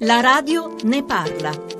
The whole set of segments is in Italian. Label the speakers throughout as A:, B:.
A: La radio ne parla.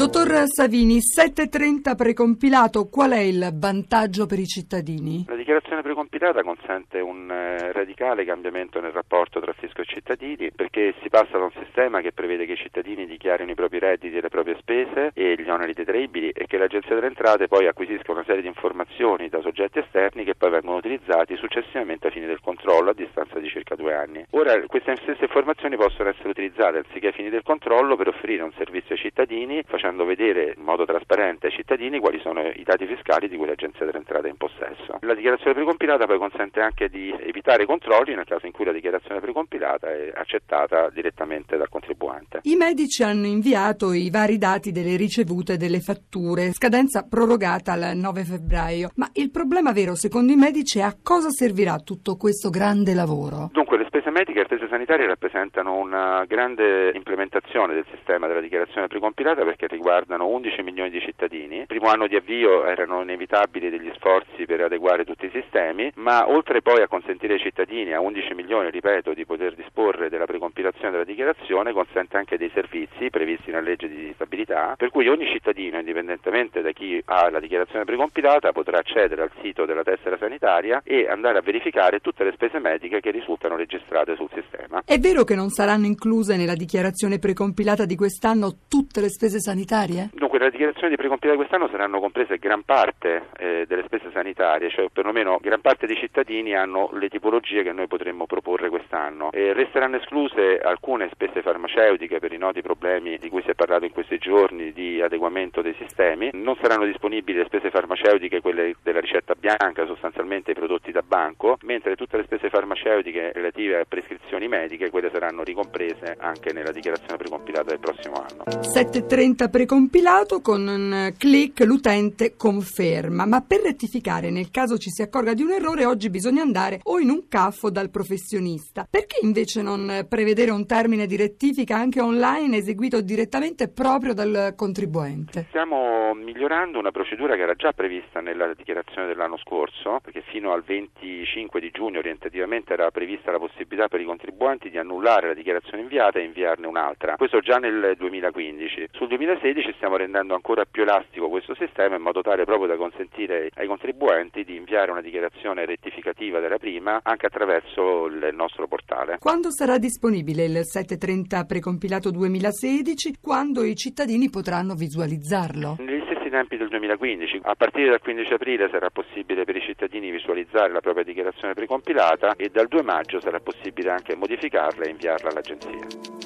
B: Dottor Savini, 730 precompilato, qual è il vantaggio per i cittadini?
C: La dichiarazione precompilata consente un eh, radicale cambiamento nel rapporto tra fisco e cittadini perché si passa da un sistema che prevede che i cittadini dichiarino i propri redditi e le proprie spese e gli oneri detraibili e che l'Agenzia delle Entrate poi acquisisca una serie di informazioni da soggetti esterni che poi vengono utilizzati successivamente ai fini del controllo a distanza di circa due anni. Ora queste stesse informazioni possono essere utilizzate anziché ai fini del controllo per offrire un servizio ai cittadini facendo facendo vedere in modo trasparente ai cittadini quali sono i dati fiscali di cui l'Agenzia delle Entrate è in possesso. La dichiarazione precompilata poi consente anche di evitare controlli nel caso in cui la dichiarazione precompilata è accettata direttamente dal contribuente.
B: I medici hanno inviato i vari dati delle ricevute delle fatture, scadenza prorogata al 9 febbraio, ma il problema vero secondo i medici è a cosa servirà tutto questo grande lavoro?
C: Dunque spese mediche e le spese sanitarie rappresentano una grande implementazione del sistema della dichiarazione precompilata perché riguardano 11 milioni di cittadini. Il primo anno di avvio erano inevitabili degli sforzi per adeguare tutti i sistemi, ma oltre poi a consentire ai cittadini, a 11 milioni, ripeto, di poter disporre della precompilazione della dichiarazione, consente anche dei servizi previsti nella legge di stabilità, per cui ogni cittadino, indipendentemente da chi ha la dichiarazione precompilata, potrà accedere al sito della tessera sanitaria e andare a verificare tutte le spese mediche che risultano registrate sul sistema.
B: È vero che non saranno incluse nella dichiarazione precompilata di quest'anno tutte le spese sanitarie?
C: Dunque, nella dichiarazione di precompilata quest'anno saranno comprese gran parte eh, delle spese sanitarie, cioè perlomeno gran parte dei cittadini hanno le tipologie che noi potremmo proporre quest'anno. E resteranno escluse alcune spese farmaceutiche per i noti problemi di cui si è parlato in questi giorni di adeguamento dei sistemi. Non saranno disponibili le spese farmaceutiche, quelle della ricetta bianca, sostanzialmente i prodotti da banco, mentre tutte le spese farmaceutiche relative a prescrizioni mediche, quelle saranno ricomprese anche nella dichiarazione precompilata del prossimo anno.
B: 730 precompilato con un clic l'utente conferma, ma per rettificare nel caso ci si accorga di un errore oggi bisogna andare o in un CAF o dal professionista. Perché invece non prevedere un termine di rettifica anche online eseguito direttamente proprio dal contribuente?
C: Stiamo migliorando una procedura che era già prevista nella dichiarazione dell'anno scorso, perché fino al 25 di giugno orientativamente era prevista la possibilità per i contribuenti di annullare la dichiarazione inviata e inviarne un'altra. Questo già nel 2015. Sul 2016 2016 stiamo rendendo ancora più elastico questo sistema in modo tale proprio da consentire ai contribuenti di inviare una dichiarazione rettificativa della prima anche attraverso il nostro portale.
B: Quando sarà disponibile il 730 precompilato 2016? Quando i cittadini potranno visualizzarlo?
C: Negli stessi tempi del 2015, a partire dal 15 aprile sarà possibile per i cittadini visualizzare la propria dichiarazione precompilata e dal 2 maggio sarà possibile anche modificarla e inviarla all'agenzia.